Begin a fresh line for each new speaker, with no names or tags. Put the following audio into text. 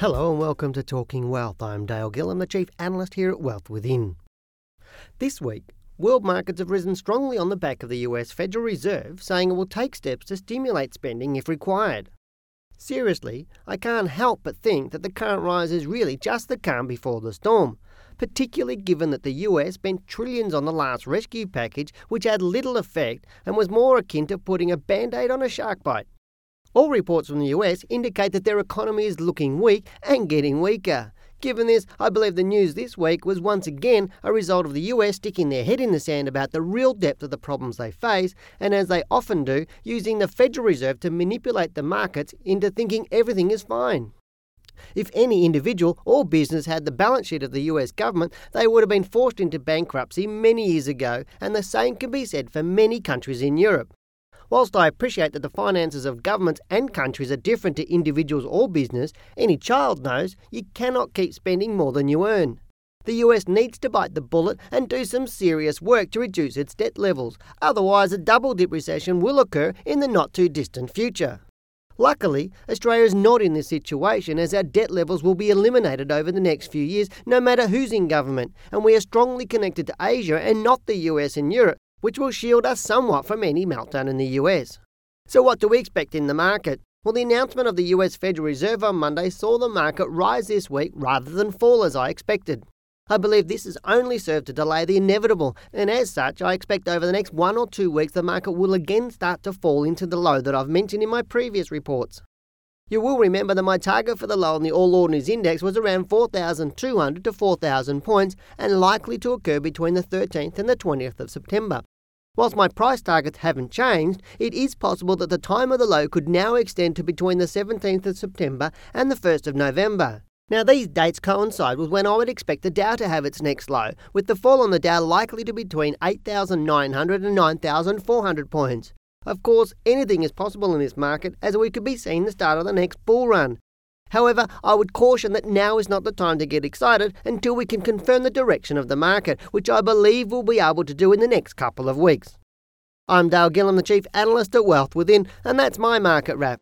Hello and welcome to Talking Wealth. I'm Dale Gillham, the Chief Analyst here at Wealth Within. This week, world markets have risen strongly on the back of the US Federal Reserve saying it will take steps to stimulate spending if required. Seriously, I can't help but think that the current rise is really just the calm before the storm, particularly given that the US spent trillions on the last rescue package, which had little effect and was more akin to putting a band aid on a shark bite. All reports from the US indicate that their economy is looking weak and getting weaker. Given this, I believe the news this week was once again a result of the US sticking their head in the sand about the real depth of the problems they face, and as they often do, using the Federal Reserve to manipulate the markets into thinking everything is fine. If any individual or business had the balance sheet of the US government, they would have been forced into bankruptcy many years ago, and the same can be said for many countries in Europe. Whilst I appreciate that the finances of governments and countries are different to individuals or business, any child knows you cannot keep spending more than you earn. The US needs to bite the bullet and do some serious work to reduce its debt levels, otherwise, a double dip recession will occur in the not too distant future. Luckily, Australia is not in this situation as our debt levels will be eliminated over the next few years, no matter who's in government, and we are strongly connected to Asia and not the US and Europe, which will shield us somewhat from any meltdown in the US. So, what do we expect in the market? Well, the announcement of the US Federal Reserve on Monday saw the market rise this week rather than fall as I expected. I believe this has only served to delay the inevitable, and as such, I expect over the next one or two weeks the market will again start to fall into the low that I've mentioned in my previous reports. You will remember that my target for the low on the All Ordinaries Index was around 4,200 to 4,000 points and likely to occur between the 13th and the 20th of September. Whilst my price targets haven't changed, it is possible that the time of the low could now extend to between the 17th of September and the 1st of November. Now, these dates coincide with when I would expect the Dow to have its next low, with the fall on the Dow likely to be between 8,900 and 9,400 points. Of course, anything is possible in this market, as we could be seeing the start of the next bull run. However, I would caution that now is not the time to get excited until we can confirm the direction of the market, which I believe we'll be able to do in the next couple of weeks. I'm Dale Gillham, the Chief Analyst at Wealth Within, and that's my market wrap.